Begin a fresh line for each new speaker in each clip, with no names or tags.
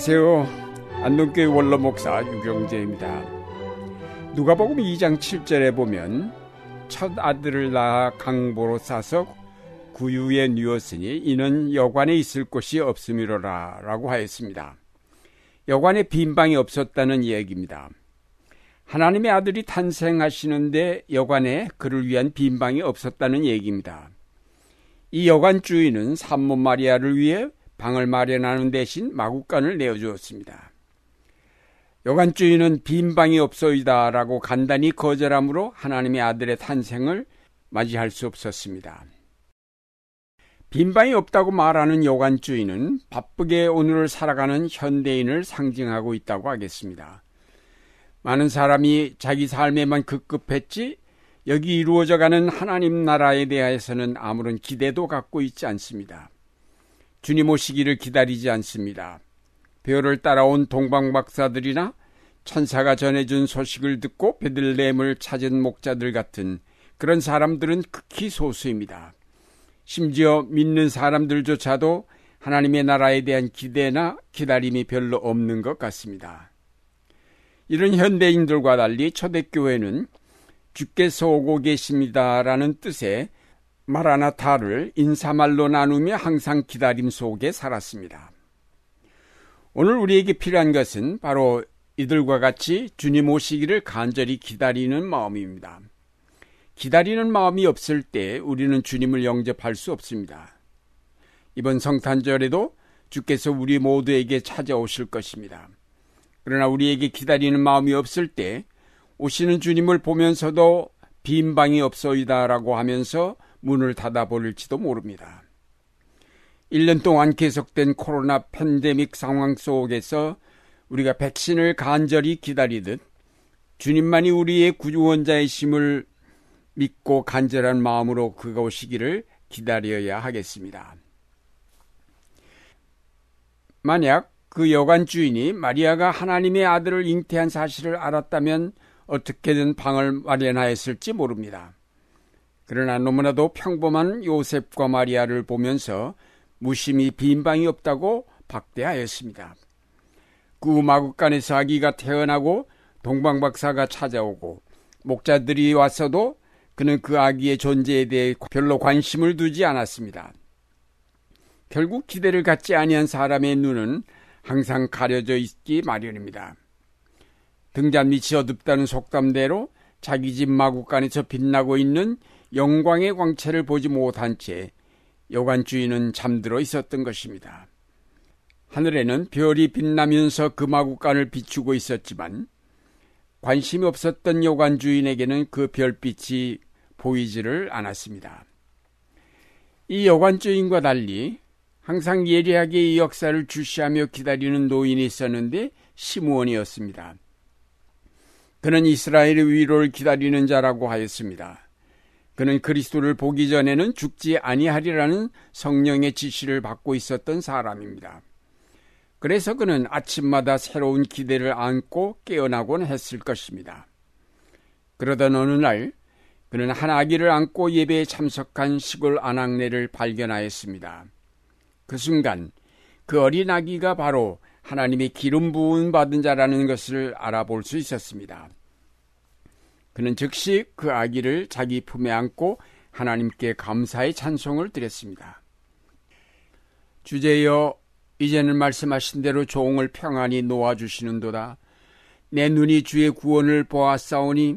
안녕하세요. 안동교회 원로 목사 유경재입니다. 누가복음 2장 7절에 보면 첫 아들을 낳아 강보로 싸서 구유에 누웠으니 이는 여관에 있을 곳이 없음이로라 라고 하였습니다. 여관에 빈 방이 없었다는 얘기입니다. 하나님의 아들이 탄생하시는데 여관에 그를 위한 빈 방이 없었다는 얘기입니다. 이 여관 주인은 산모 마리아를 위해 방을 마련하는 대신 마국간을 내어주었습니다. 여관 주인은 빈 방이 없어이다라고 간단히 거절함으로 하나님의 아들의 탄생을 맞이할 수 없었습니다. 빈 방이 없다고 말하는 여관 주인은 바쁘게 오늘을 살아가는 현대인을 상징하고 있다고 하겠습니다. 많은 사람이 자기 삶에만 급급했지 여기 이루어져가는 하나님 나라에 대해서는 아무런 기대도 갖고 있지 않습니다. 주님 오시기를 기다리지 않습니다. 배열을 따라온 동방 박사들이나 천사가 전해준 소식을 듣고 베들레헴을 찾은 목자들 같은 그런 사람들은 극히 소수입니다. 심지어 믿는 사람들조차도 하나님의 나라에 대한 기대나 기다림이 별로 없는 것 같습니다. 이런 현대인들과 달리 초대교회는 주께서 오고 계십니다라는 뜻의 마라나타를 인사말로 나누며 항상 기다림 속에 살았습니다. 오늘 우리에게 필요한 것은 바로 이들과 같이 주님 오시기를 간절히 기다리는 마음입니다. 기다리는 마음이 없을 때 우리는 주님을 영접할 수 없습니다. 이번 성탄절에도 주께서 우리 모두에게 찾아오실 것입니다. 그러나 우리에게 기다리는 마음이 없을 때 오시는 주님을 보면서도 빈 방이 없어이다라고 하면서 문을 닫아버릴지도 모릅니다. 1년 동안 계속된 코로나 팬데믹 상황 속에서 우리가 백신을 간절히 기다리듯 주님만이 우리의 구원자의심을 믿고 간절한 마음으로 그가 오시기를 기다려야 하겠습니다. 만약 그 여관 주인이 마리아가 하나님의 아들을 잉태한 사실을 알았다면 어떻게든 방을 마련하였을지 모릅니다. 그러나 너무나도 평범한 요셉과 마리아를 보면서 무심히 빈 방이 없다고 박대하였습니다. 그 마국간에서 아기가 태어나고 동방박사가 찾아오고 목자들이 왔어도 그는 그 아기의 존재에 대해 별로 관심을 두지 않았습니다. 결국 기대를 갖지 아니한 사람의 눈은 항상 가려져 있기 마련입니다. 등잔 밑이 어둡다는 속담대로 자기 집 마국간에서 빛나고 있는 영광의 광채를 보지 못한 채 여관 주인은 잠들어 있었던 것입니다. 하늘에는 별이 빛나면서 그 마국간을 비추고 있었지만 관심이 없었던 여관 주인에게는 그 별빛이 보이지를 않았습니다. 이 여관 주인과 달리 항상 예리하게 이 역사를 주시하며 기다리는 노인이 있었는데 시므온이었습니다. 그는 이스라엘의 위로를 기다리는 자라고 하였습니다. 그는 그리스도를 보기 전에는 죽지 아니하리라는 성령의 지시를 받고 있었던 사람입니다. 그래서 그는 아침마다 새로운 기대를 안고 깨어나곤 했을 것입니다. 그러던 어느 날 그는 한 아기를 안고 예배에 참석한 시골 아낙네를 발견하였습니다. 그 순간 그 어린 아기가 바로 하나님의 기름 부은 받은 자라는 것을 알아볼 수 있었습니다. 그는 즉시 그 아기를 자기 품에 안고 하나님께 감사의 찬송을 드렸습니다. 주제여 이제는 말씀하신 대로 종을 평안히 놓아주시는도다. 내 눈이 주의 구원을 보았사오니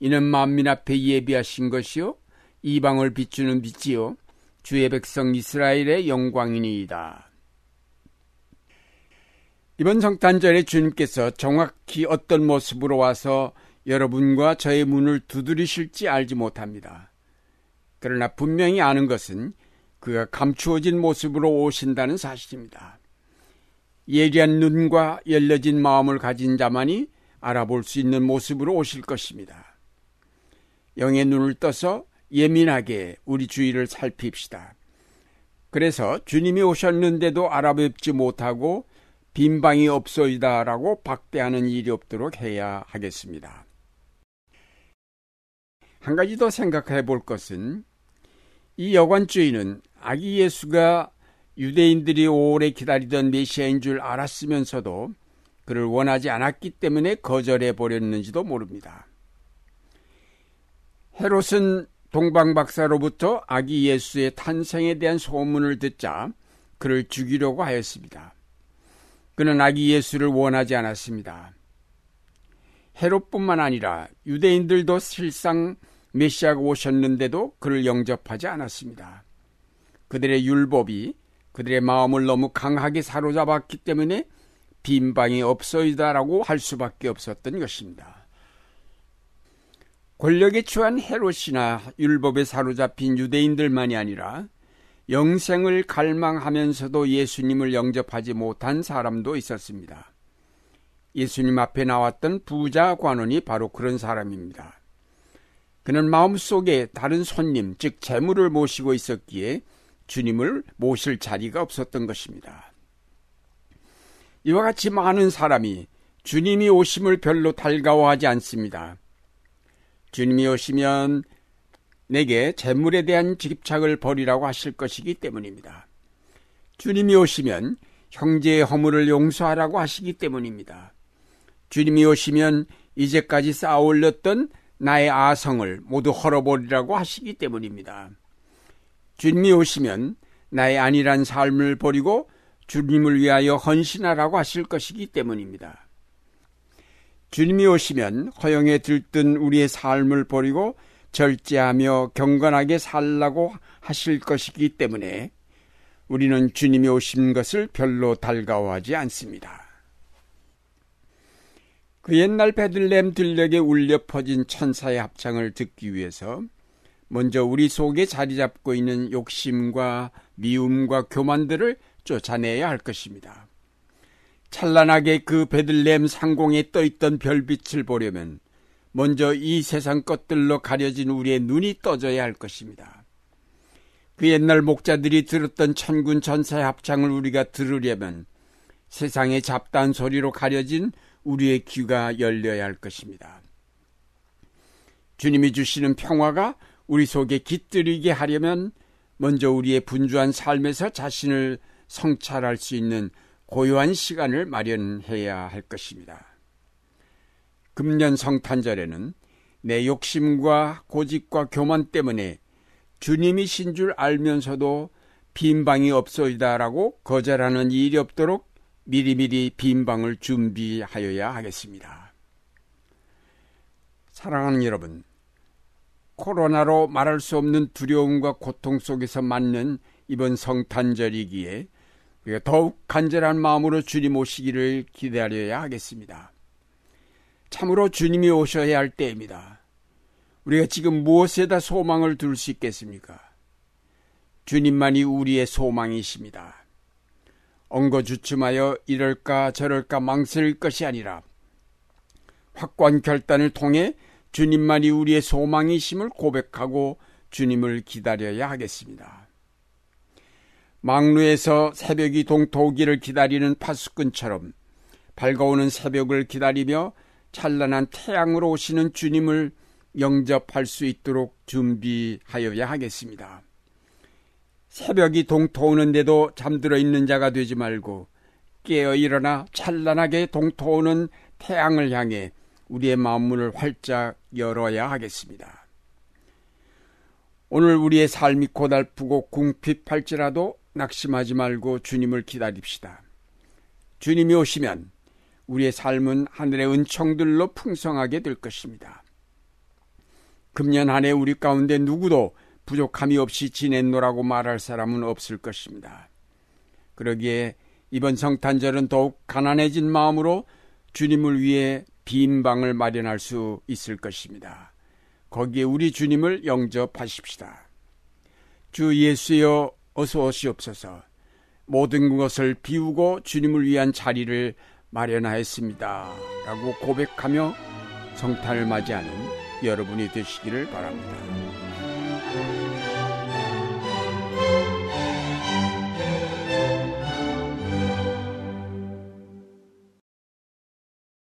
이는 만민 앞에 예비하신 것이요 이방을 비추는 빛이요 주의 백성 이스라엘의 영광이니이다. 이번 성탄절에 주님께서 정확히 어떤 모습으로 와서 여러분과 저의 문을 두드리실지 알지 못합니다. 그러나 분명히 아는 것은 그가 감추어진 모습으로 오신다는 사실입니다. 예리한 눈과 열려진 마음을 가진 자만이 알아볼 수 있는 모습으로 오실 것입니다. 영의 눈을 떠서 예민하게 우리 주위를 살핍시다. 그래서 주님이 오셨는데도 알아뵙지 못하고 빈방이 없어이다라고 박대하는 일이 없도록 해야 하겠습니다. 한 가지 더 생각해 볼 것은 이 여관 주인은 아기 예수가 유대인들이 오래 기다리던 메시아인 줄 알았으면서도 그를 원하지 않았기 때문에 거절해 버렸는지도 모릅니다. 헤롯은 동방 박사로부터 아기 예수의 탄생에 대한 소문을 듣자 그를 죽이려고 하였습니다. 그는 아기 예수를 원하지 않았습니다. 헤롯뿐만 아니라 유대인들도 실상 메시아가 오셨는데도 그를 영접하지 않았습니다. 그들의 율법이 그들의 마음을 너무 강하게 사로잡았기 때문에 빈방이 없어이다라고 할 수밖에 없었던 것입니다. 권력에 취한 헤롯이나 율법에 사로잡힌 유대인들만이 아니라 영생을 갈망하면서도 예수님을 영접하지 못한 사람도 있었습니다. 예수님 앞에 나왔던 부자 관원이 바로 그런 사람입니다. 그는 마음속에 다른 손님, 즉 재물을 모시고 있었기에 주님을 모실 자리가 없었던 것입니다. 이와 같이 많은 사람이 주님이 오심을 별로 달가워하지 않습니다. 주님이 오시면 내게 재물에 대한 집착을 버리라고 하실 것이기 때문입니다. 주님이 오시면 형제의 허물을 용서하라고 하시기 때문입니다. 주님이 오시면 이제까지 쌓아 올렸던 나의 아성을 모두 헐어버리라고 하시기 때문입니다. 주님이 오시면 나의 안일한 삶을 버리고 주님을 위하여 헌신하라고 하실 것이기 때문입니다. 주님이 오시면 허영에 들뜬 우리의 삶을 버리고 절제하며 경건하게 살라고 하실 것이기 때문에 우리는 주님이 오신 것을 별로 달가워하지 않습니다. 그 옛날 베들렘 들녘에 울려 퍼진 천사의 합창을 듣기 위해서 먼저 우리 속에 자리 잡고 있는 욕심과 미움과 교만들을 쫓아내야 할 것입니다. 찬란하게 그 베들렘 상공에 떠 있던 별빛을 보려면 먼저 이 세상 것들로 가려진 우리의 눈이 떠져야 할 것입니다. 그 옛날 목자들이 들었던 천군 전사의 합창을 우리가 들으려면 세상의 잡다한 소리로 가려진 우리의 귀가 열려야 할 것입니다. 주님이 주시는 평화가 우리 속에 깃들이게 하려면 먼저 우리의 분주한 삶에서 자신을 성찰할 수 있는 고요한 시간을 마련해야 할 것입니다. 금년 성탄절에는 내 욕심과 고집과 교만 때문에 주님이신 줄 알면서도 빈방이 없어이다라고 거절하는 일이 없도록 미리미리 빈방을 준비하여야 하겠습니다. 사랑하는 여러분, 코로나로 말할 수 없는 두려움과 고통 속에서 맞는 이번 성탄절이기에 우리가 더욱 간절한 마음으로 주님 오시기를 기다려야 하겠습니다. 참으로 주님이 오셔야 할 때입니다. 우리가 지금 무엇에다 소망을 둘 수 있겠습니까? 주님만이 우리의 소망이십니다. 엉거주춤하여 이럴까 저럴까 망설일 것이 아니라 확고한 결단을 통해 주님만이 우리의 소망이심을 고백하고 주님을 기다려야 하겠습니다. 망루에서 새벽이 동토기를 기다리는 파수꾼처럼 밝아오는 새벽을 기다리며 찬란한 태양으로 오시는 주님을 영접할 수 있도록 준비하여야 하겠습니다. 새벽이 동토오는데도 잠들어 있는 자가 되지 말고 깨어 일어나 찬란하게 동토오는 태양을 향해 우리의 마음문을 활짝 열어야 하겠습니다. 오늘 우리의 삶이 고달프고 궁핍할지라도 낙심하지 말고 주님을 기다립시다. 주님이 오시면 우리의 삶은 하늘의 은총들로 풍성하게 될 것입니다. 금년 한 해 우리 가운데 누구도 부족함이 없이 지냈노라고 말할 사람은 없을 것입니다. 그러기에 이번 성탄절은 더욱 가난해진 마음으로 주님을 위해 빈 방을 마련할 수 있을 것입니다. 거기에 우리 주님을 영접하십시다. 주 예수여 어서 오시옵소서. 모든 것을 비우고 주님을 위한 자리를 마련하였습니다. 라고 고백하며 성탄을 맞이하는 여러분이 되시기를 바랍니다. thank you